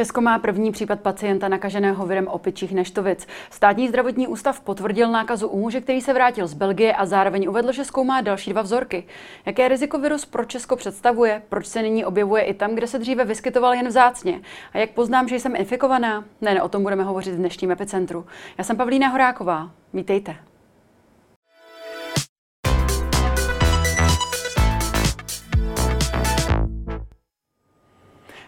Česko má první případ pacienta nakaženého virem opičích neštovic. Státní zdravotní ústav potvrdil nákazu u muže, který se vrátil z Belgie a zároveň uvedl, že zkoumá další dva vzorky. Jaké riziko virus pro Česko představuje? Proč se nyní objevuje i tam, kde se dříve vyskytoval jen vzácně? A jak poznám, že jsem infikovaná? Ne, ne, o tom budeme hovořit v dnešním epicentru. Já jsem Pavlína Horáková. Vítejte.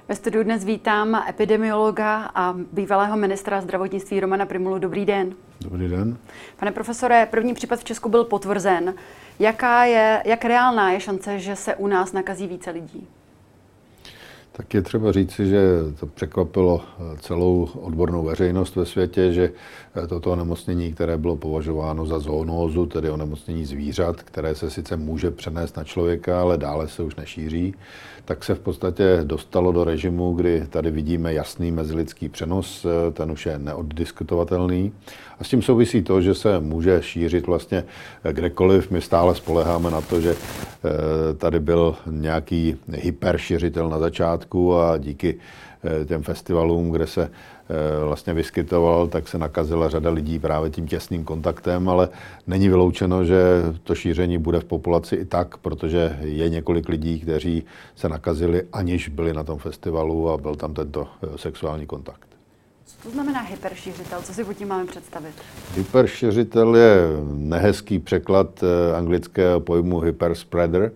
Ve studiu dnes vítám epidemiologa a bývalého ministra zdravotnictví Romana Primulu. Dobrý den. Dobrý den. Pane profesore, první případ v Česku byl potvrzen. Jaká je, jak reálná je šance, že se u nás nakazí více lidí? Tak je třeba říci, že to překvapilo celou odbornou veřejnost ve světě, že toto onemocnění, které bylo považováno za zoonózu, tedy onemocnění zvířat, které se sice může přenést na člověka, ale dále se už nešíří, tak se v podstatě dostalo do režimu, kdy tady vidíme jasný mezilidský přenos, ten už je neoddiskutovatelný. A s tím souvisí to, že se může šířit vlastně kdekoliv. My stále spoleháme na to, že eh, tady byl nějaký hyperšiřitel na začátku a díky eh, těm festivalům, kde se Eh, vlastně vyskytoval, tak se nakazila řada lidí právě tím těsným kontaktem, ale není vyloučeno, že to šíření bude v populaci i tak, protože je několik lidí, kteří se nakazili, aniž byli na tom festivalu a byl tam tento eh, sexuální kontakt. Co to znamená hyperšířitel? Co si pod tím máme představit? Hyperšířitel je nehezký překlad eh, anglického pojmu hyperspreader,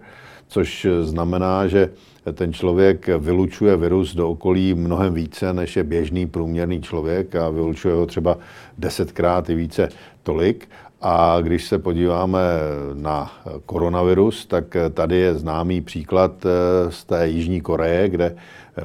což znamená, že ten člověk vylučuje virus do okolí mnohem více, než je běžný průměrný člověk a vylučuje ho třeba desetkrát i více tolik. A když se podíváme na koronavirus, tak tady je známý příklad eh, z té Jižní Koreje, kde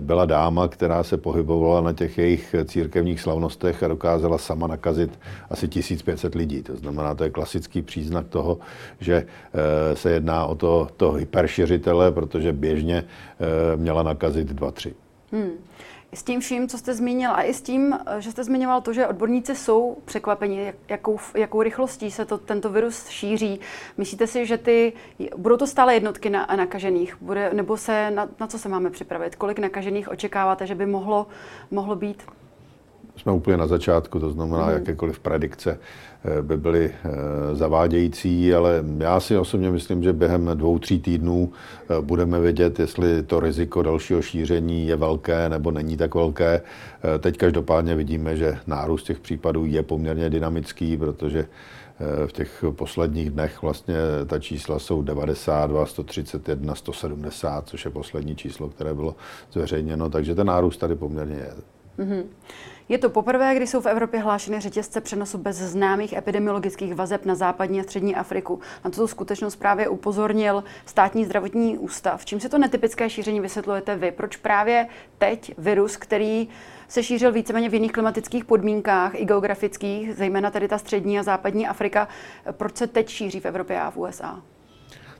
byla dáma, která se pohybovala na těch jejich církevních slavnostech a dokázala sama nakazit asi 1500 lidí. To znamená, to je klasický příznak toho, že eh, se jedná o to, to hyperšiřitele, protože běžně eh, měla nakazit 2-3. Hmm s tím vším, co jste zmínil, a i s tím, že jste zmiňoval to, že odborníci jsou překvapeni, jakou, jakou rychlostí se to, tento virus šíří. Myslíte si, že ty, budou to stále jednotky na, nakažených? Bude, nebo se, na, na co se máme připravit? Kolik nakažených očekáváte, že by mohlo, mohlo být? Jsme úplně na začátku, to znamená, mm. jakékoliv predikce eh, by byly eh, zavádějící, ale já si osobně myslím, že během dvou, tří týdnů eh, budeme vědět, jestli to riziko dalšího šíření je velké nebo není tak velké. Teď každopádně vidíme, že nárůst těch případů je poměrně dynamický, protože v těch posledních dnech vlastně ta čísla jsou 92, 131, 170, což je poslední číslo, které bylo zveřejněno, takže ten nárůst tady poměrně je. Mm-hmm. Je to poprvé, kdy jsou v Evropě hlášeny řetězce přenosu bez známých epidemiologických vazeb na západní a střední Afriku. Na tuto skutečnost právě upozornil státní zdravotní ústav. Čím si to netypické šíření vysvětlujete vy? Proč právě teď virus, který se šířil víceméně v jiných klimatických podmínkách i geografických, zejména tady ta střední a západní Afrika, proč se teď šíří v Evropě a v USA?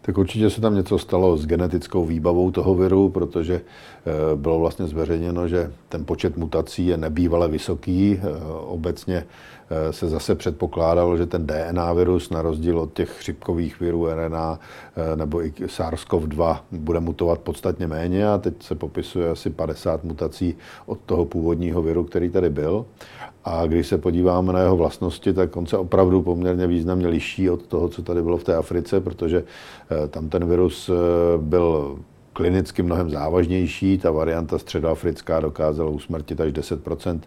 Tak určitě se tam něco stalo s genetickou výbavou toho viru, protože eh, bylo vlastně zveřejněno, že ten počet mutací je nebývale vysoký. Eh, obecně eh, se zase předpokládalo, že ten DNA virus, na rozdíl od těch chřipkových virů RNA nebo i SARS-CoV-2, bude mutovat podstatně méně a teď se popisuje asi 50 mutací od toho původního viru, který tady byl. A když se podíváme na jeho vlastnosti, tak on se opravdu poměrně významně liší od toho, co tady bylo v té Africe, protože eh, tam ten virus eh, byl klinicky mnohem závažnější. Ta varianta středoafrická dokázala usmrtit až 10%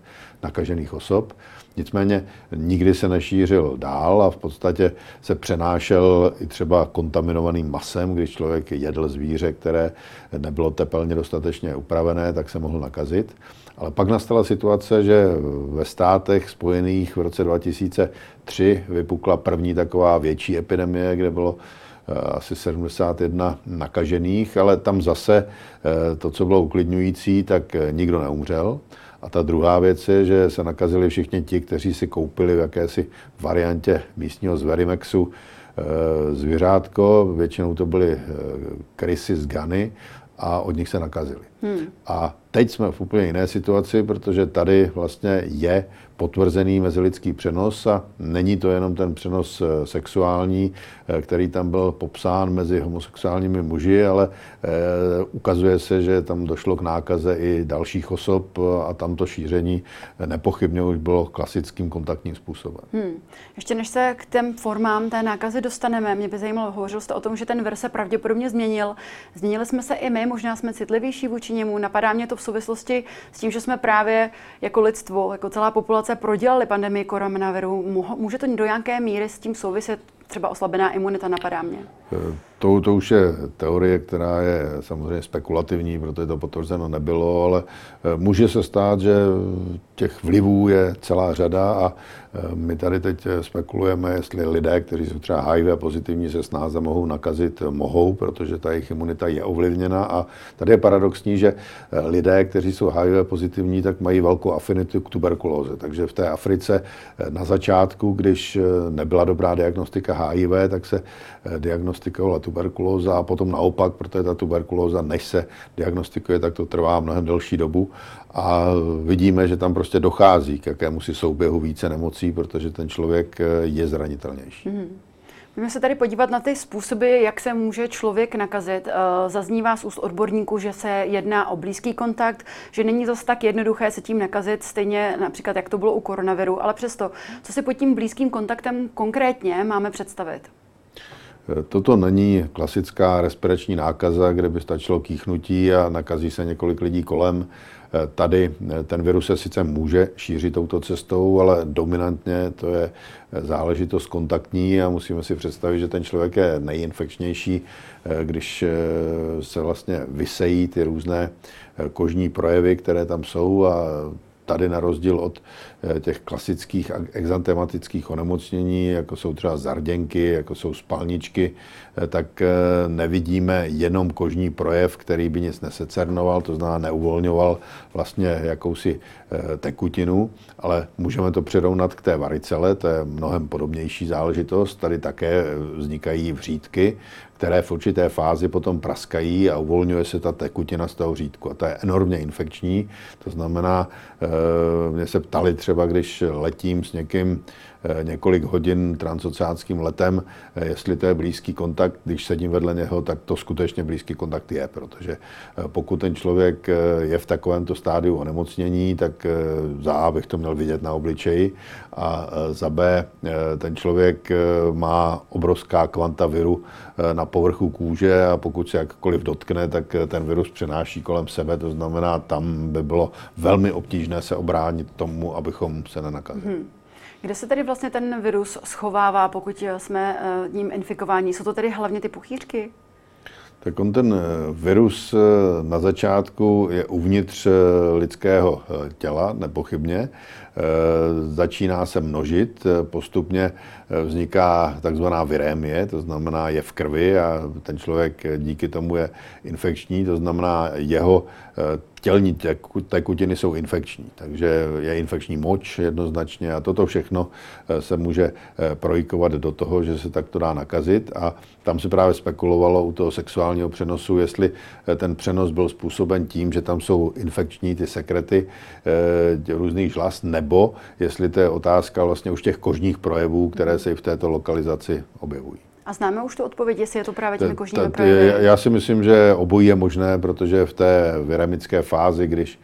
nakažených osob. Nicméně nikdy se nešířil dál a v podstatě se přenášel i třeba kontaminovaným masem, když člověk jedl zvíře, které nebylo tepelně dostatečně upravené, tak se mohl nakazit. Ale pak nastala situace, že ve státech spojených v roce 2003 vypukla první taková větší epidemie, kde bylo asi 71 nakažených, ale tam zase eh, to, co bylo uklidňující, tak eh, nikdo neumřel. A ta druhá věc je, že se nakazili všichni ti, kteří si koupili v jakési variantě místního Zverimexu zvířátko, většinou to byly krysy z Gany a od nich se nakazili. Hmm. A teď jsme v úplně jiné situaci, protože tady vlastně je potvrzený mezilidský přenos a není to jenom ten přenos eh, sexuální, eh, který tam byl popsán mezi homosexuálními muži, ale ukazuje se, že tam došlo k nákaze i dalších osob a tam to šíření nepochybně už bylo klasickým kontaktním způsobem. Hmm. Ještě než se k těm formám té nákazy dostaneme, mě by zajímalo, hovořil jste o tom, že ten vir se pravděpodobně změnil. Změnili jsme se i my, možná jsme citlivější vůči němu. Napadá mě to v souvislosti s tím, že jsme právě jako lidstvo, jako celá populace prodělali pandemii koronaviru. Může to do nějaké míry s tím souviset třeba oslabená imunita, napadá mě? Eh, to, to už je teorie, která je samozřejmě spekulativní, protože to potvrzeno nebylo, ale eh, může se stát, že těch vlivů je celá řada a eh, my tady teď spekulujeme, jestli lidé, kteří jsou třeba HIV pozitivní, se snáze mohou nakazit, mohou, protože ta jejich imunita je ovlivněna a tady je paradoxní, že lidé, kteří jsou HIV pozitivní, tak mají velkou afinitu k tuberkulóze. Takže v té Africe na začátku, když nebyla dobrá diagnostika HIV, tak se diagnostikovala tuberkulóza a potom naopak, protože ta tuberkulóza, než se diagnostikuje, tak to trvá mnohem delší dobu a vidíme, že tam prostě dochází k jakému si souběhu více nemocí, protože ten člověk eh, je zranitelnější. Mm-hmm. Můžeme se tady podívat na ty způsoby, jak se může člověk nakazit. Eh, zaznívá z úst odborníků, že se jedná o blízký kontakt, že není zase tak jednoduché se tím nakazit, stejně například jak to bylo u koronaviru, ale přesto, co si pod tím blízkým kontaktem konkrétně máme představit? Toto není klasická respirační nákaza, kde by stačilo kýchnutí a nakazí se několik lidí kolem. Tady ten virus se sice může šířit touto cestou, ale dominantně to je záležitost kontaktní a musíme si představit, že ten člověk je nejinfekčnější, když se vlastně vysejí ty různé kožní projevy, které tam jsou a tady na rozdíl od eh, těch klasických exantematických onemocnění, jako jsou třeba zarděnky, jako jsou spalničky, eh, tak eh, nevidíme jenom kožní projev, který by nic nesecernoval, to znamená neuvolňoval vlastně jakousi tekutinu, ale můžeme to přirovnat k té varicele, to je mnohem podobnější záležitost. Tady také vznikají vřídky, které v určité fázi potom praskají a uvolňuje se ta tekutina z toho řídku. A to je enormně infekční. To znamená, eh, mě se ptali třeba, když letím s někým několik hodin transoceánským letem, eh, jestli to je blízký kontakt, když sedím vedle něho, tak to skutečně blízký kontakt je, protože eh, pokud ten člověk je v takovémto stádiu onemocnění, tak za A bych to měl vidět na obličeji a za B ten člověk má obrovská kvanta viru na povrchu kůže a pokud se jakkoliv dotkne, tak ten virus přenáší kolem sebe, to znamená, tam by bylo velmi obtížné se obránit tomu, abychom se nenakazili. Hmm. Kde se tedy vlastně ten virus schovává, pokud jsme eh, ním infikováni? Jsou to tedy hlavně ty puchýřky? Tak on ten eh, virus eh, na začátku je uvnitř lidského těla, nepochybně. Začíná se množit, postupně vzniká takzvaná virémie, to znamená je v krvi a ten člověk díky tomu je infekční, to znamená jeho tělní tekutiny jsou infekční, takže je infekční moč jednoznačně a toto všechno eh, se může eh, projikovat do toho, že se takto dá nakazit a tam se právě spekulovalo u toho sexuálního přenosu, jestli eh, ten přenos byl způsoben tím, že tam jsou infekční ty sekrety různých žlas, nebo jestli to je otázka vlastně už těch kožních projevů, které se i v této lokalizaci objevují. A známe už tu odpověď, jestli je to právě těmi kožními projevy? Já si myslím, že obojí je možné, protože v té viremické fázi, když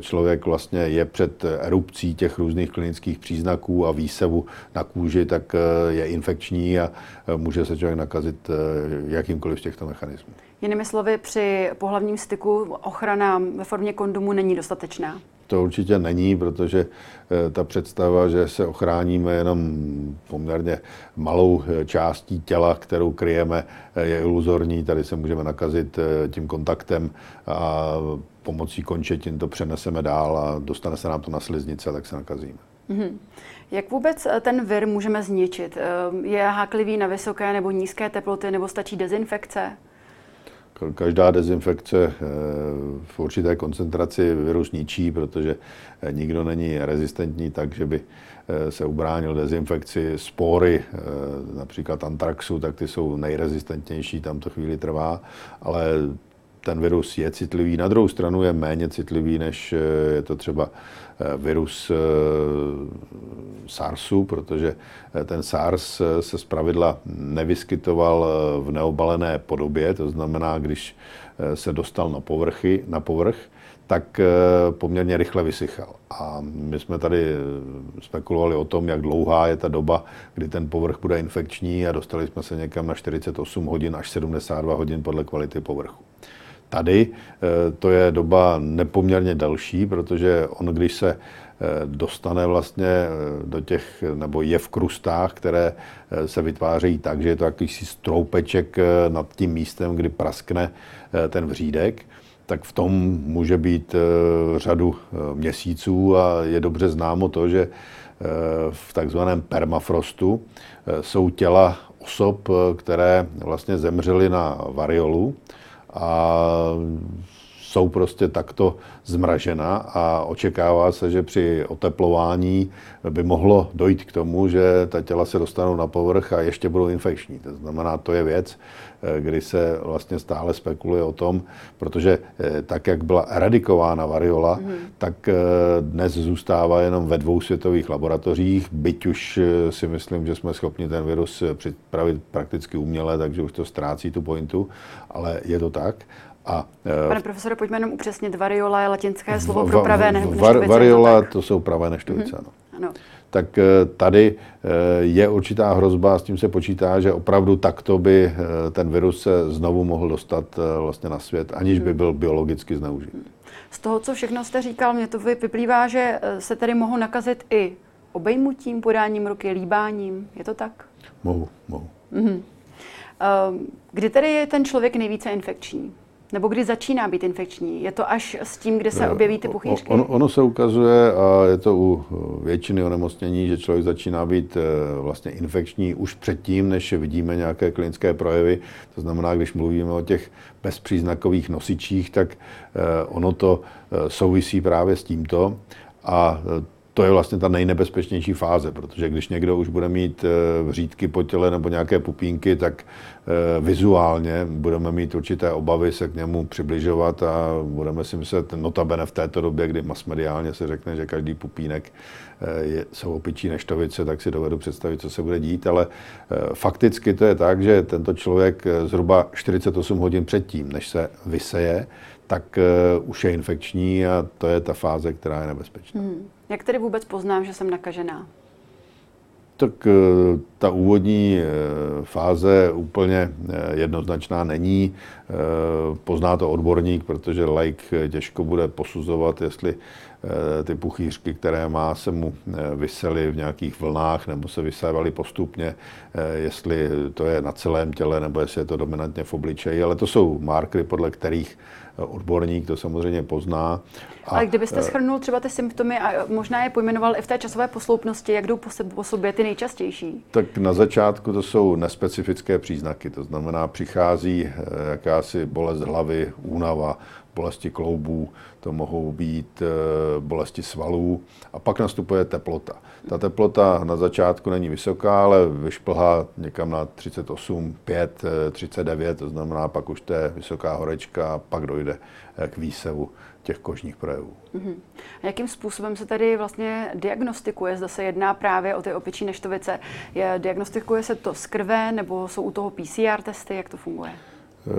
člověk vlastně je před erupcí těch různých klinických příznaků a výsevu na kůži, tak eh, je infekční a eh, může se člověk nakazit eh, jakýmkoliv z těchto mechanismů. Jinými slovy, při pohlavním styku ochrana ve formě kondomu není dostatečná? To určitě není, protože eh, ta představa, že se ochráníme jenom poměrně malou eh, částí těla, kterou kryjeme, eh, je iluzorní. Tady se můžeme nakazit tím kontaktem a pomocí končetin to přeneseme dál a dostane se nám to na sliznice, tak se nakazíme. Mm-hmm. Jak vůbec ten vir můžeme zničit? Je háklivý na vysoké nebo nízké teploty nebo stačí dezinfekce? Každá dezinfekce eh, v určité koncentraci virus ničí, protože eh, nikdo není rezistentní tak, že by eh, se ubránil dezinfekci. Spory, například antraxu, tak ty jsou nejrezistentnější, tam to chvíli trvá, ale ten virus je citlivý. Na druhou stranu je méně citlivý, než je to třeba virus SARSu, protože ten SARS se zpravidla nevyskytoval v neobalené podobě, to znamená, když se dostal na, povrchy, na povrch, tak eh, poměrně rychle vysychal. A my jsme tady eh, spekulovali o tom, jak dlouhá je ta doba, kdy ten povrch bude infekční a dostali jsme se někam na 48 hodin až 72 hodin podle kvality povrchu. Tady. Eh, to je doba nepoměrně delší, protože on, když se dostane vlastně do těch, nebo je v krustách, které se vytvářejí tak, že je to jakýsi stroupeček nad tím místem, kdy praskne ten vřídek, tak v tom může být eh, řadu eh, měsíců a je dobře známo to, že eh, v takzvaném permafrostu jsou těla osob, které vlastně zemřely na variolu a jsou prostě takto zmražena a očekává se, že při oteplování by mohlo dojít k tomu, že ta těla se dostanou na povrch a ještě budou infekční. To znamená, to je věc, eh, kdy se vlastně stále spekuluje o tom, protože eh, tak, jak byla eradikována variola, mm. tak eh, dnes zůstává jenom ve dvou světových laboratořích, byť už si myslím, že jsme schopni ten virus připravit prakticky uměle, takže už to ztrácí tu pointu, ale je to tak. A, Pane profesore, pojďme jenom upřesnit. Variola je latinské slovo pro pravé neštovice. Var, variola to, to jsou pravé neštovice, mm-hmm. ano. ano. Tak eh, tady eh, je určitá hrozba, s tím se počítá, že opravdu takto by eh, ten virus se znovu mohl dostat vlastně na svět, aniž by mhm. byl biologicky zneužit. Z toho, co všechno jste říkal, mě to vyplývá, že se tady mohou nakazit i obejmutím, podáním ruky, líbáním. Je to tak? Mohu, mohu. Mm-hmm. Kdy tedy je ten člověk nejvíce infekční? Nebo kdy začíná být infekční? Je to až s tím, kdy se objeví ty puchýřky? On, ono se ukazuje, a je to u většiny onemocnění, že člověk začíná být eh, vlastně infekční už předtím, než vidíme nějaké klinické projevy. To znamená, když mluvíme o těch bezpříznakových nosičích, tak eh, ono to eh, souvisí právě s tímto. A to je vlastně ta nejnebezpečnější fáze, protože když někdo už bude mít eh, vřídky po těle nebo nějaké pupínky, tak eh, vizuálně budeme mít určité obavy se k němu přibližovat a budeme si myslet, notabene v této době, kdy masmediálně se řekne, že každý pupínek eh, je, jsou opičí neštovice, tak si dovedu představit, co se bude dít, ale fakticky to je tak, že tento člověk zhruba 48 hodin předtím, než se vyseje, tak už je infekční a to je ta fáze, která je nebezpečná. Hmm. Jak tedy vůbec poznám, že jsem nakažená? Tak eh, ta úvodní eh, fáze úplně jednoznačná není. Pozná to odborník, protože like těžko bude posuzovat, jestli ty puchýřky, které má, se mu vysely v nějakých vlnách nebo se vysévaly postupně, jestli to je na celém těle nebo jestli je to dominantně v obličeji, ale to jsou markery, podle kterých odborník to samozřejmě pozná. A, Ale kdybyste eh, schrnul třeba ty symptomy a možná je pojmenoval i v té časové posloupnosti, jak jdou po sobě ty nejčastější? Tak na začátku to jsou nespecifické příznaky, to znamená přichází eh, jakási bolest hlavy, únava, bolesti kloubů, to mohou být eh, bolesti svalů a pak nastupuje teplota. Ta teplota na začátku není vysoká, ale vyšplhá někam na 38, 5, 39, to znamená pak už to je vysoká horečka a pak dojde eh, k výsevu těch kožních projevů. Uh-huh. A jakým způsobem se tady vlastně diagnostikuje? Zda se jedná právě o ty opičí neštovice. Je, diagnostikuje se to z krve nebo jsou u toho PCR testy? Jak to funguje? Eh,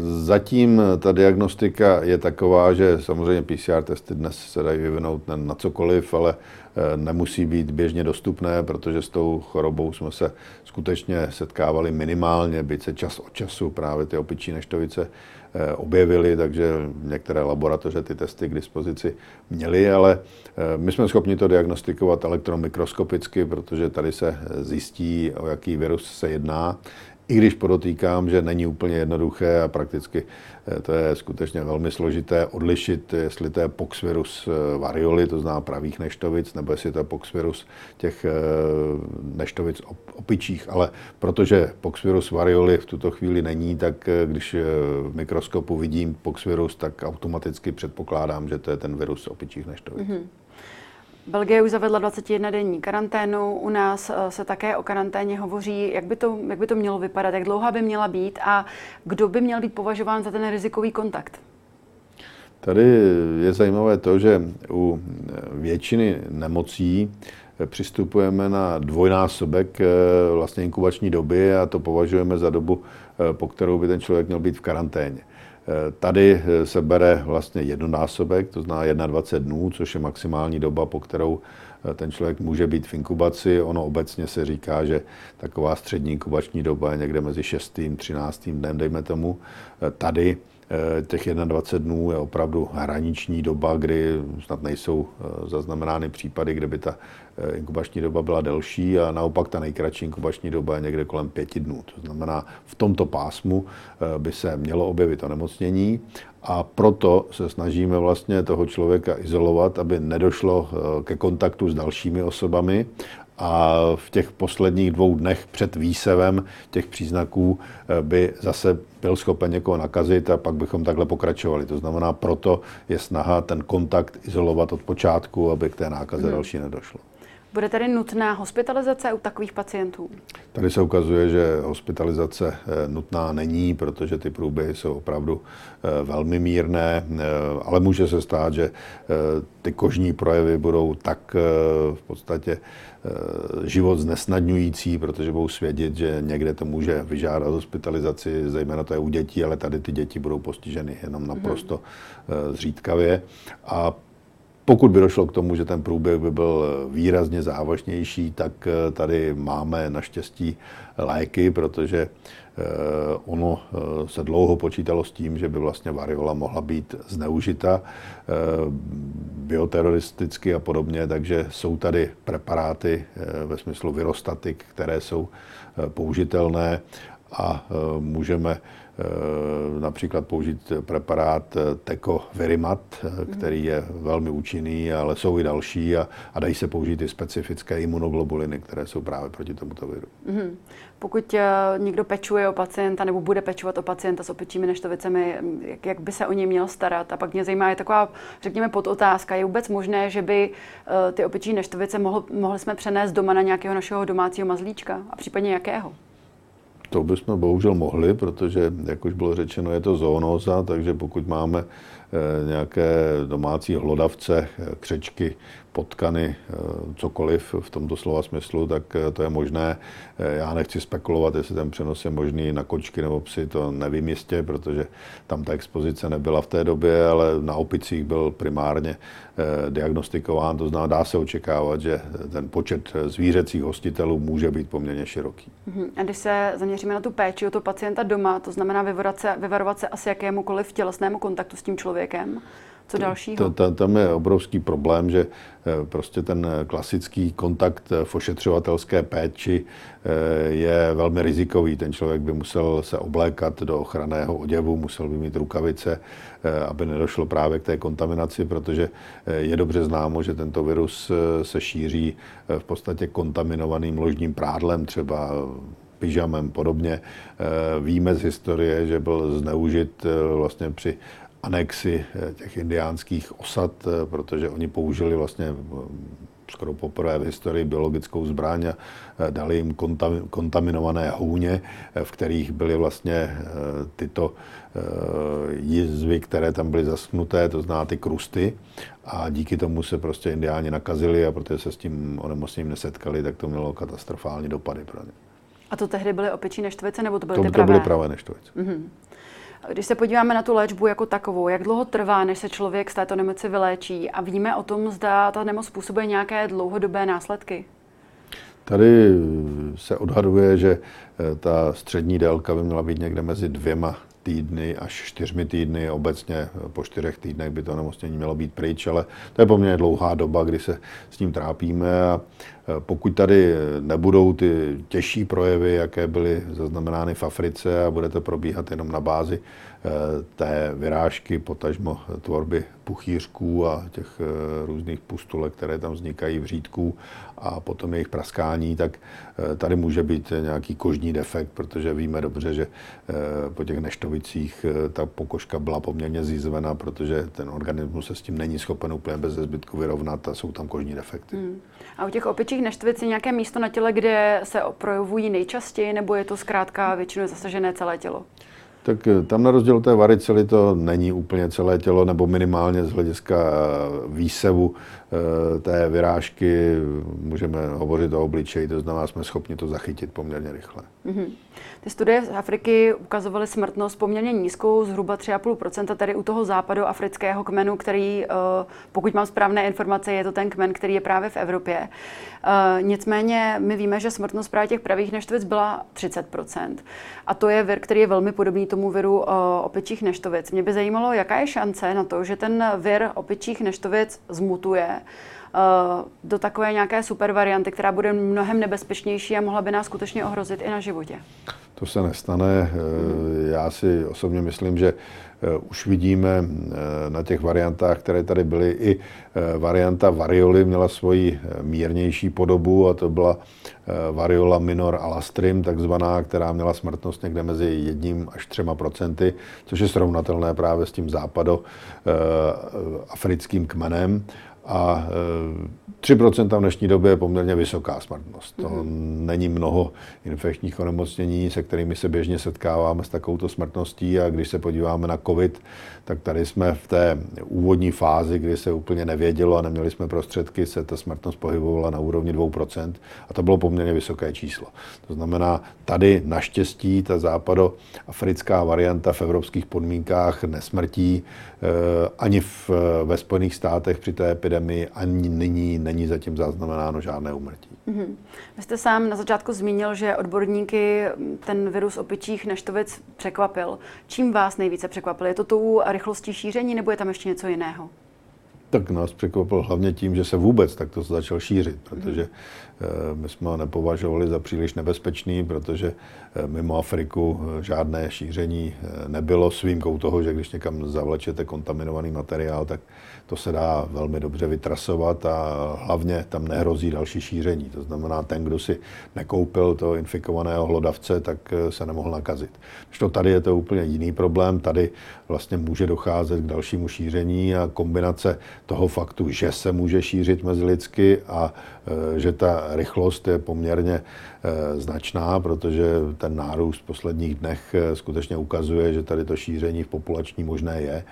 zatím ta diagnostika je taková, že samozřejmě PCR testy dnes se dají vyvinout na cokoliv, ale eh, nemusí být běžně dostupné, protože s tou chorobou jsme se skutečně setkávali minimálně, byť se čas od času právě ty opičí neštovice eh, objevily, takže některé laboratoře ty testy k dispozici měly, ale my jsme schopni to diagnostikovat elektromikroskopicky, protože tady se zjistí, o jaký virus se jedná. I když podotýkám, že není úplně jednoduché a prakticky eh, to je skutečně velmi složité odlišit, jestli to je poxvirus eh, varioli, to zná pravých neštovic, nebo jestli to je poxvirus těch eh, neštovic opičích. Ale protože poxvirus varioli v tuto chvíli není, tak když v mikroskopu vidím poxvirus, tak automaticky předpokládám, že to je ten virus opičích neštovic. Mm-hmm. Belgie už zavedla 21-denní karanténu, u nás eh, se také o karanténě hovoří. Jak by, to, jak by to mělo vypadat, jak dlouhá by měla být a kdo by měl být považován za ten rizikový kontakt? Tady je zajímavé to, že u většiny nemocí přistupujeme na dvojnásobek vlastně inkubační doby a to považujeme za dobu, po kterou by ten člověk měl být v karanténě. Tady se bere vlastně jednonásobek, to znamená 21 dnů, což je maximální doba, po kterou ten člověk může být v inkubaci. Ono obecně se říká, že taková střední inkubační doba je někde mezi 6. a 13. dnem, dejme tomu. Tady Eh, těch 21 dnů je opravdu hraniční doba, kdy snad nejsou eh, zaznamenány případy, kde by ta eh, inkubační doba byla delší a naopak ta nejkratší inkubační doba je někde kolem pěti dnů. To znamená, v tomto pásmu by se mělo objevit onemocnění a proto se snažíme vlastně toho člověka izolovat, aby nedošlo ke kontaktu s dalšími osobami a v těch posledních dvou dnech před výsevem těch příznaků eh, by zase byl schopen někoho nakazit a pak bychom takhle pokračovali. To znamená, proto je snaha ten kontakt izolovat od počátku, aby k té nákaze hmm. další nedošlo. Bude tedy nutná hospitalizace u takových pacientů? Tady se ukazuje, že hospitalizace eh, nutná není, protože ty průběhy jsou opravdu eh, velmi mírné, ale může se stát, že ty kožní projevy budou tak v podstatě Eh, život znesnadňující, protože budou svědět, že někde to může vyžádat hospitalizaci, zejména to je u dětí, ale tady ty děti budou postiženy jenom naprosto mm. zřídkavě. A pokud by došlo k tomu, že ten průběh by byl výrazně závažnější, tak eh, tady máme naštěstí léky, protože eh, ono eh, se dlouho počítalo s tím, že by vlastně variola mohla být zneužita bioteroristicky a podobně, takže jsou tady preparáty ve smyslu virostatik, které jsou použitelné a můžeme například použít preparát eh, Tecovirimat, eh, který je velmi účinný, ale jsou i další a, a dají se použít i specifické imunoglobuliny, které jsou právě proti tomuto viru. Mm-hmm. Pokud někdo pečuje o pacienta nebo bude pečovat o pacienta s opičími neštovicemi, jak, jak by se o něj měl starat? A pak mě zajímá, je taková, řekněme, podotázka. Je vůbec možné, že by ty opičí neštovice mohl, mohli jsme přenést doma na nějakého našeho domácího mazlíčka? A případně jakého? To bychom bohužel mohli, protože, jak už bylo řečeno, je to zoonóza, takže pokud máme eh, nějaké domácí hlodavce, eh, křečky, potkany, eh, cokoliv v tomto slova smyslu, tak eh, to je možné. Eh, já nechci spekulovat, jestli ten přenos je možný na kočky nebo psy, to nevím jistě, protože tam ta expozice nebyla v té době, ale na opicích byl primárně diagnostikován, to znamená, dá se očekávat, že ten počet zvířecích hostitelů může být poměrně široký. Mhm. A když se zaměříme na tu péči o to pacienta doma, to znamená vyvarovat se, vyvarovat se asi jakémukoliv tělesnému kontaktu s tím člověkem, co dalšího? To, to, tam je obrovský problém, že eh, prostě ten klasický kontakt v ošetřovatelské péči eh, je velmi rizikový. Ten člověk by musel se oblékat do ochranného oděvu, musel by mít rukavice, eh, aby nedošlo právě k té kontaminaci, protože je dobře známo, že tento virus se šíří v podstatě kontaminovaným ložním prádlem, třeba pyžamem podobně. Víme z historie, že byl zneužit vlastně při anexi eh, těch indiánských osad, eh, protože oni použili vlastně eh, skoro poprvé v historii biologickou zbraň a dali jim kontaminované hůně, v kterých byly vlastně tyto jizvy, které tam byly zaschnuté, to zná ty krusty. A díky tomu se prostě indiáni nakazili a protože se s tím onemocněním nesetkali, tak to mělo katastrofální dopady pro ně. A to tehdy byly opičí neštvice, nebo to byly to, ty pravé? To byly pravé neštvice. Mm-hmm. Když se podíváme na tu léčbu jako takovou, jak dlouho trvá, než se člověk z této nemoci vyléčí a víme o tom, zda ta nemoc způsobuje nějaké dlouhodobé následky? Tady se odhaduje, že eh, ta střední délka by měla být někde mezi dvěma týdny až čtyřmi týdny. Obecně po čtyřech týdnech by to nemocnění mělo být pryč, ale to je poměrně dlouhá doba, kdy se s ním trápíme a pokud tady nebudou ty těžší projevy, jaké byly zaznamenány v Africe a bude to probíhat jenom na bázi té vyrážky, potažmo tvorby puchýřků a těch eh, různých pustulek, které tam vznikají v řídku a potom jejich praskání, tak eh, tady může být nějaký kožní defekt, protože víme dobře, že po těch neštovicích ta pokožka byla poměrně zízvena, protože ten organismus se s tím není schopen úplně bez zbytku vyrovnat a jsou tam kožní defekty. Hmm. A u těch opičích neštovic je nějaké místo na těle, kde se projevují nejčastěji, nebo je to zkrátka většinou zasažené celé tělo? Tak eh, tam na rozdíl té varicely to není úplně celé tělo, nebo minimálně z hlediska eh, výsevu té vyrážky můžeme hovořit o obličeji, to znamená, jsme schopni to zachytit poměrně rychle. Mm-hmm. Ty studie z Afriky ukazovaly smrtnost poměrně nízkou, zhruba 3,5%, tady u toho západu afrického kmenu, který, pokud mám správné informace, je to ten kmen, který je právě v Evropě. Nicméně my víme, že smrtnost právě těch pravých neštovic byla 30%. A to je vir, který je velmi podobný tomu viru opičích neštovic. Mě by zajímalo, jaká je šance na to, že ten vir opičích neštovic zmutuje do takové nějaké super varianty, která bude mnohem nebezpečnější a mohla by nás skutečně ohrozit i na životě. To se nestane. Já si osobně myslím, že Eh, už vidíme eh, na těch variantách, které tady byly, i eh, varianta varioli měla svoji mírnější podobu a to byla variola minor alastrim, takzvaná, která měla smrtnost někde mezi jedním až třema procenty, což je srovnatelné právě s tím západo africkým kmenem a 3% v dnešní době je poměrně vysoká smrtnost. To mm-hmm. není mnoho infekčních onemocnění, se kterými se běžně setkáváme s takovouto smrtností a když se podíváme na COVID, tak tady jsme v té úvodní fázi, kdy se úplně nevědělo a neměli jsme prostředky, se ta smrtnost pohybovala na úrovni 2% a to bylo poměrně vysoké číslo. To znamená, tady naštěstí ta západoafrická varianta v evropských podmínkách nesmrtí ani v, ve Spojených státech při té epidemii, ani nyní není zatím zaznamenáno žádné umrtí. Mm-hmm. Vy jste sám na začátku zmínil, že odborníky ten virus opičích neštovic překvapil. Čím vás nejvíce překvapil? Je to tou rychlostí šíření nebo je tam ještě něco jiného? Tak nás překvapil hlavně tím, že se vůbec takto začal šířit, protože eh, my jsme ho nepovažovali za příliš nebezpečný, protože eh, mimo Afriku eh, žádné šíření nebylo s výjimkou toho, že když někam zavlečete kontaminovaný materiál, tak to se dá velmi dobře vytrasovat a hlavně tam nehrozí další šíření. To znamená, ten, kdo si nekoupil toho infikovaného hlodavce, tak se nemohl nakazit. Když to tady je to úplně jiný problém, tady vlastně může docházet k dalšímu šíření a kombinace toho faktu, že se může šířit mezi lidsky a e, že ta rychlost je poměrně e, značná, protože ten nárůst v posledních dnech e, skutečně ukazuje, že tady to šíření v populační možné je,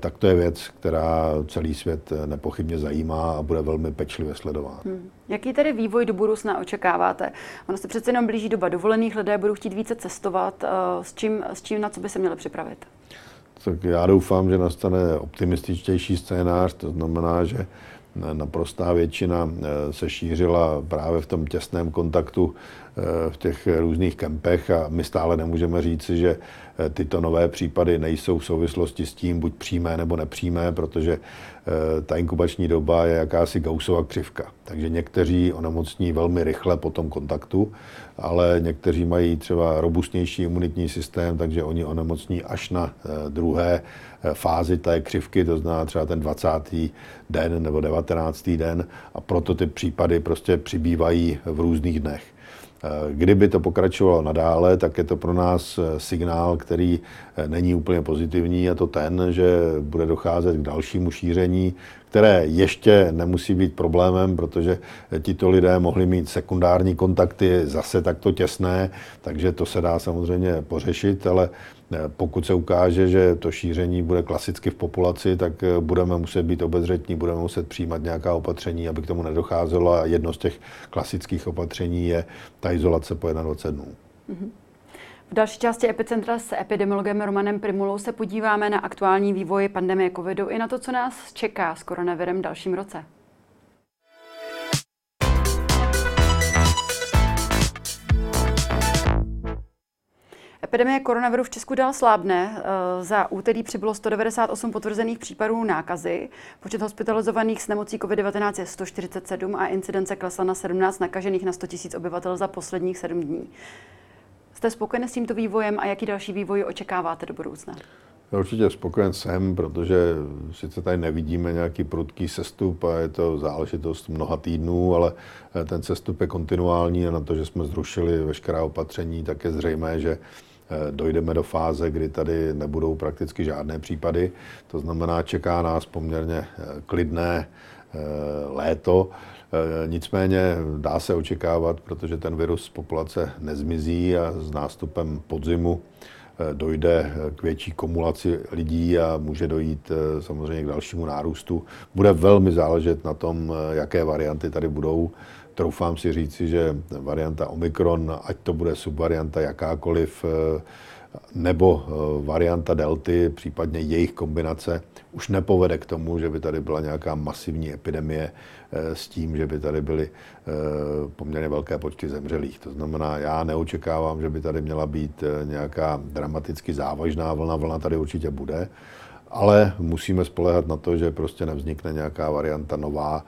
tak to je věc, která celý svět nepochybně zajímá a bude velmi pečlivě sledována. Hmm. Jaký tedy vývoj do budoucna očekáváte? Ono se přece jenom blíží doba dovolených, lidé budou chtít více cestovat. S čím, s čím na co by se měli připravit? Tak já doufám, že nastane optimističtější scénář, to znamená, že naprostá většina eh, se šířila právě v tom těsném kontaktu eh, v těch různých kempech a my stále nemůžeme říci, že tyto nové případy nejsou v souvislosti s tím buď přímé nebo nepřímé, protože ta inkubační doba je jakási Gaussova křivka. Takže někteří onemocní velmi rychle po tom kontaktu, ale někteří mají třeba robustnější imunitní systém, takže oni onemocní až na druhé fázi té křivky, to znamená třeba ten 20. den nebo 19. den a proto ty případy prostě přibývají v různých dnech. Kdyby to pokračovalo nadále, tak je to pro nás signál, který není úplně pozitivní, a to ten, že bude docházet k dalšímu šíření které ještě nemusí být problémem, protože tito lidé mohli mít sekundární kontakty zase takto těsné, takže to se dá samozřejmě pořešit, ale eh, pokud se ukáže, že to šíření bude klasicky v populaci, tak eh, budeme muset být obezřetní, budeme muset přijímat nějaká opatření, aby k tomu nedocházelo a jedno z těch klasických opatření je ta izolace po 21 dnů. Mm-hmm. V další části Epicentra s epidemiologem Romanem Primulou se podíváme na aktuální vývoj pandemie covidu i na to, co nás čeká s koronavirem v dalším roce. Epidemie koronaviru v Česku dál slábne. Eh, za úterý přibylo 198 potvrzených případů nákazy. Počet hospitalizovaných s nemocí COVID-19 je 147 a incidence klesla na 17 nakažených na 100 000 obyvatel za posledních 7 dní. Jste spokojený s tímto vývojem a jaký další vývoj očekáváte do budoucna? Já určitě spokojen jsem, protože sice tady nevidíme nějaký prudký sestup a je to záležitost mnoha týdnů, ale eh, ten sestup je kontinuální a na to, že jsme zrušili veškerá opatření, tak je zřejmé, že eh, dojdeme do fáze, kdy tady nebudou prakticky žádné případy. To znamená, čeká nás poměrně eh, klidné léto. Nicméně dá se očekávat, protože ten virus z populace nezmizí a s nástupem podzimu Eh, dojde k větší kumulaci lidí a může dojít eh, samozřejmě k dalšímu nárůstu. Bude velmi záležet na tom, eh, jaké varianty tady budou. Troufám si říci, že varianta Omikron, ať to bude subvarianta jakákoliv, nebo varianta delty, případně jejich kombinace, už nepovede k tomu, že by tady byla nějaká masivní epidemie eh, s tím, že by tady byly eh, poměrně velké počty zemřelých. To znamená, já neočekávám, že by tady měla být eh, nějaká dramaticky závažná vlna. Vlna tady určitě bude, ale musíme spolehat na to, že prostě nevznikne nějaká varianta nová,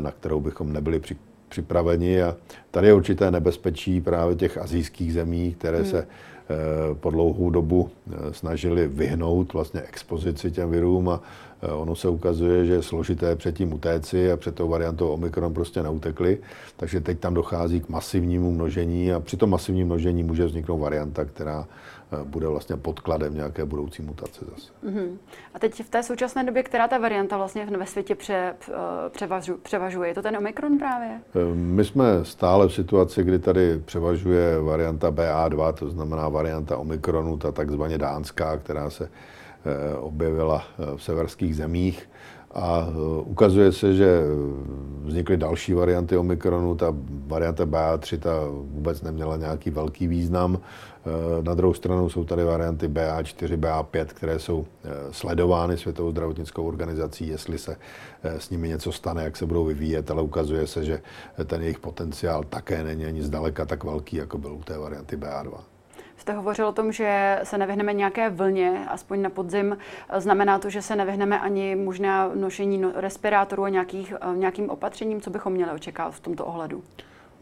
na kterou bychom nebyli připraveni. A tady je určité nebezpečí právě těch azijských zemí, které hmm. se Eh, po dlouhou dobu eh, snažili vyhnout vlastně expozici těm virům a eh, ono se ukazuje, že je složité předtím utéci a před tou variantou Omikron prostě neutekli, takže teď tam dochází k masivnímu množení a při tom masivním množení může vzniknout varianta, která bude vlastně podkladem nějaké budoucí mutace zase. Uh-huh. A teď v té současné době, která ta varianta vlastně ve světě pře, převažu, převažuje? Je to ten Omikron právě? My jsme stále v situaci, kdy tady převažuje varianta BA2, to znamená varianta Omikronu, ta takzvaně dánská, která se eh, objevila eh, v severských zemích. A eh, ukazuje se, že vznikly další varianty Omikronu. Ta varianta BA3 ta vůbec neměla nějaký velký význam. Na druhou stranu jsou tady varianty BA4, BA5, které jsou sledovány Světovou zdravotnickou organizací, jestli se s nimi něco stane, jak se budou vyvíjet, ale ukazuje se, že ten jejich potenciál také není ani zdaleka tak velký, jako byl u té varianty BA2 jste hovořil o tom, že se nevyhneme nějaké vlně, aspoň na podzim. Znamená to, že se nevyhneme ani možná nošení no, respirátorů a nějakých, eh, nějakým opatřením, co bychom měli očekávat v tomto ohledu?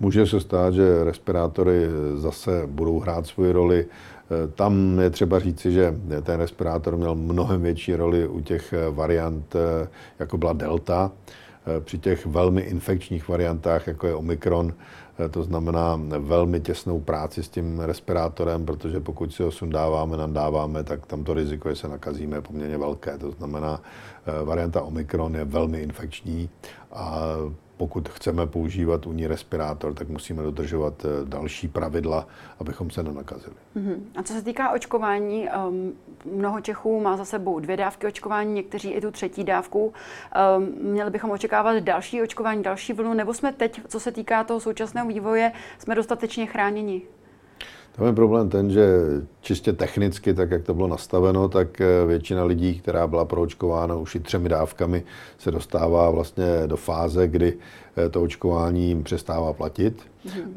Může se stát, že respirátory zase budou hrát svoji roli. Eh, tam je třeba říci, že ten respirátor měl mnohem větší roli u těch eh, variant, jako byla Delta. Při těch velmi infekčních variantách, jako je Omikron, Eh, to znamená velmi těsnou práci s tím respirátorem, protože pokud si ho sundáváme, nadáváme, tak tam to riziko, že se nakazíme, je poměrně velké. To znamená, eh, varianta Omikron je velmi infekční a pokud chceme používat u ní respirátor, tak musíme dodržovat eh, další pravidla, abychom se nenakazili. Uh-huh. A co se týká očkování, um, mnoho Čechů má za sebou dvě dávky očkování, někteří i tu třetí dávku. Um, měli bychom očekávat další očkování, další vlnu, nebo jsme teď, co se týká toho současného vývoje, jsme dostatečně chráněni? Tam je problém ten, že čistě technicky, tak jak to bylo nastaveno, tak eh, většina lidí, která byla proočkována už i třemi dávkami, se dostává vlastně do fáze, kdy eh, to očkování jim přestává platit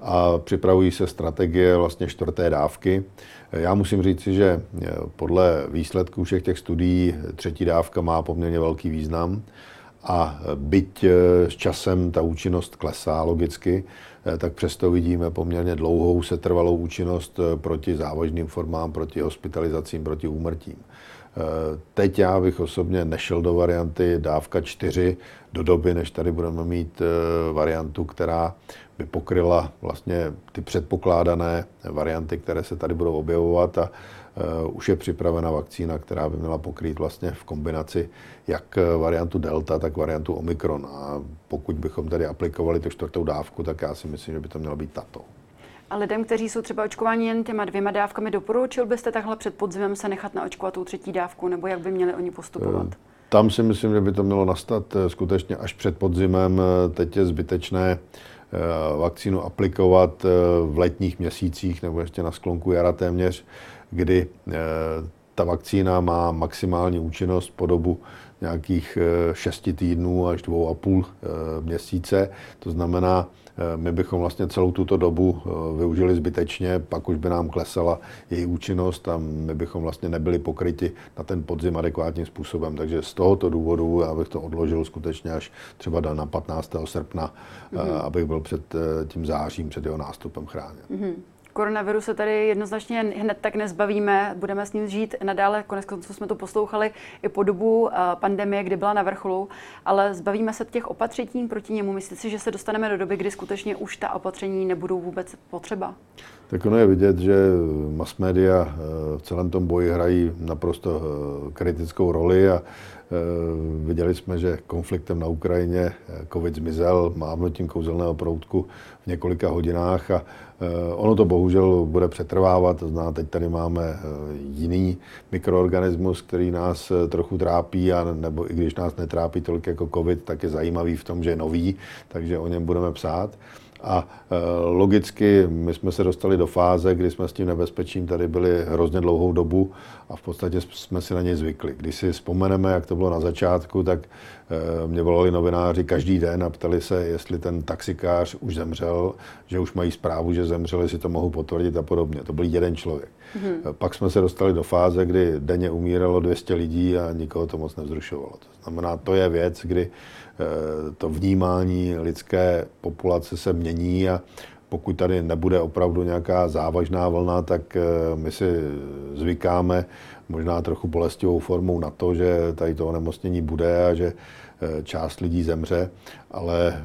a připravují se strategie vlastně čtvrté dávky. Já musím říci, že eh, podle výsledků všech těch studií třetí dávka má poměrně velký význam a byť s časem ta účinnost klesá logicky, tak přesto vidíme poměrně dlouhou setrvalou účinnost eh, proti závažným formám, proti hospitalizacím, proti úmrtím. Eh, teď já bych osobně nešel do varianty dávka 4 do doby, než tady budeme mít variantu, která by pokryla vlastně ty předpokládané varianty, které se tady budou objevovat a už je připravena vakcína, která by měla pokrýt vlastně v kombinaci jak variantu Delta, tak variantu Omikron. A pokud bychom tady aplikovali tu čtvrtou dávku, tak já si myslím, že by to mělo být tato. A lidem, kteří jsou třeba očkováni jen těma dvěma dávkami, doporučil byste takhle před podzimem se nechat naočkovat tu třetí dávku, nebo jak by měli oni postupovat? Uh, tam si myslím, že by to mělo nastat eh, skutečně až před podzimem. Teď je zbytečné Eh, vakcínu aplikovat eh, v letních měsících nebo ještě na sklonku jara téměř, kdy eh, ta vakcína má maximální účinnost po dobu nějakých šesti týdnů až dvou a půl měsíce. To znamená, my bychom vlastně celou tuto dobu využili zbytečně, pak už by nám klesala její účinnost a my bychom vlastně nebyli pokryti na ten podzim adekvátním způsobem. Takže z tohoto důvodu já bych to odložil skutečně až třeba na 15. srpna, mm-hmm. abych byl před tím zářím, před jeho nástupem chráněn. Mm-hmm. Koronaviru se tady jednoznačně hned tak nezbavíme, budeme s ním žít nadále, konec konců jsme to poslouchali i po dobu eh, pandemie, kdy byla na vrcholu, ale zbavíme se těch opatření proti němu. Myslíte si, že se dostaneme do doby, kdy skutečně už ta opatření nebudou vůbec potřeba? Tak ono je vidět, že mass media eh, v celém tom boji hrají naprosto eh, kritickou roli a viděli jsme, že konfliktem na Ukrajině covid zmizel mávnutím kouzelného proutku v několika hodinách a Eh, ono to bohužel bude přetrvávat, znamená, teď tady máme eh, jiný mikroorganismus, který nás eh, trochu trápí, a nebo i když nás netrápí tolik jako COVID, tak je zajímavý v tom, že je nový, takže o něm budeme psát. A logicky my jsme se dostali do fáze, kdy jsme s tím nebezpečím tady byli hrozně dlouhou dobu a v podstatě jsme si na něj zvykli. Když si vzpomeneme, jak to bylo na začátku, tak mě volali novináři každý den a ptali se, jestli ten taxikář už zemřel, že už mají zprávu, že zemřel, jestli to mohou potvrdit a podobně. To byl jeden člověk. Mm-hmm. Pak jsme se dostali do fáze, kdy denně umíralo 200 lidí a nikoho to moc nevzrušovalo. To znamená, to je věc, kdy to vnímání lidské populace se mění a pokud tady nebude opravdu nějaká závažná vlna, tak eh, my si zvykáme možná trochu bolestivou formou na to, že tady to onemocnění bude a že eh, část lidí zemře, ale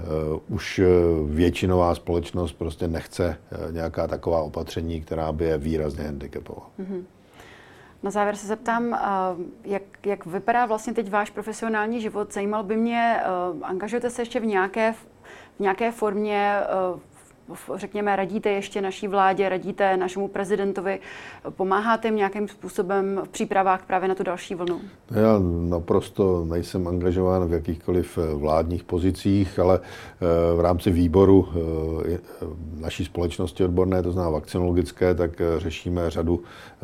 už většinová společnost prostě nechce nějaká taková opatření, která by je výrazně handicapovala. Mm-hmm. Na závěr se zeptám, jak, jak vypadá vlastně teď váš profesionální život. Zajímal by mě, angažujete se ještě v nějaké, v nějaké formě řekněme, radíte ještě naší vládě, radíte našemu prezidentovi, pomáháte jim nějakým způsobem v přípravách právě na tu další vlnu? Já naprosto nejsem angažován v jakýchkoliv eh, vládních pozicích, ale eh, v rámci výboru eh, naší společnosti odborné, to znamená vakcinologické, tak řešíme řadu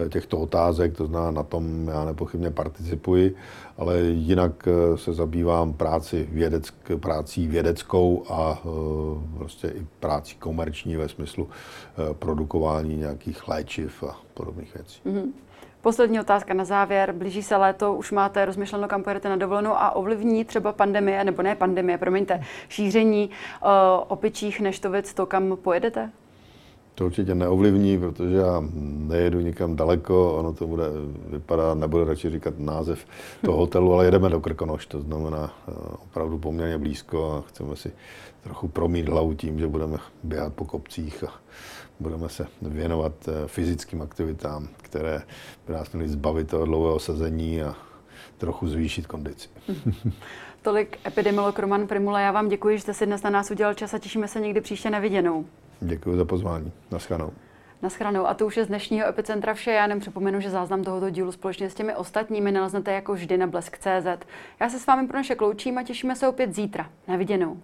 těchto otázek, to znamená na tom já nepochybně participuji, ale jinak se zabývám práci vědeck, prácí vědeckou a prostě i práci komerční ve smyslu eh, produkování nějakých léčiv a podobných věcí. Mm-hmm. Poslední otázka na závěr. Blíží se léto, už máte rozmyšleno, kam pojedete na dovolenou a ovlivní třeba pandemie, nebo ne pandemie, promiňte, šíření uh, opičích neštovic to, kam pojedete? To určitě neovlivní, protože já nejedu nikam daleko, ono to bude vypadat, nebudu radši říkat název toho hotelu, ale jedeme do Krkonoš, to znamená eh, opravdu poměrně blízko a chceme si trochu promít hlavu tím, že budeme běhat po kopcích a budeme se věnovat eh, fyzickým aktivitám, které by nás měly zbavit toho dlouhého sezení a trochu zvýšit kondici. Tolik epidemiolog Roman Primula. Já vám děkuji, že jste si dnes na nás udělal čas a těšíme se někdy příště na viděnou. Děkuji za pozvání. Naschranou. Naschranou. A to už je z dnešního Epicentra vše. Já jenom připomenu, že záznam tohoto dílu společně s těmi ostatními naleznete jako vždy na blesk.cz. Já se s vámi pro naše kloučím a těšíme se opět zítra. Na viděnou.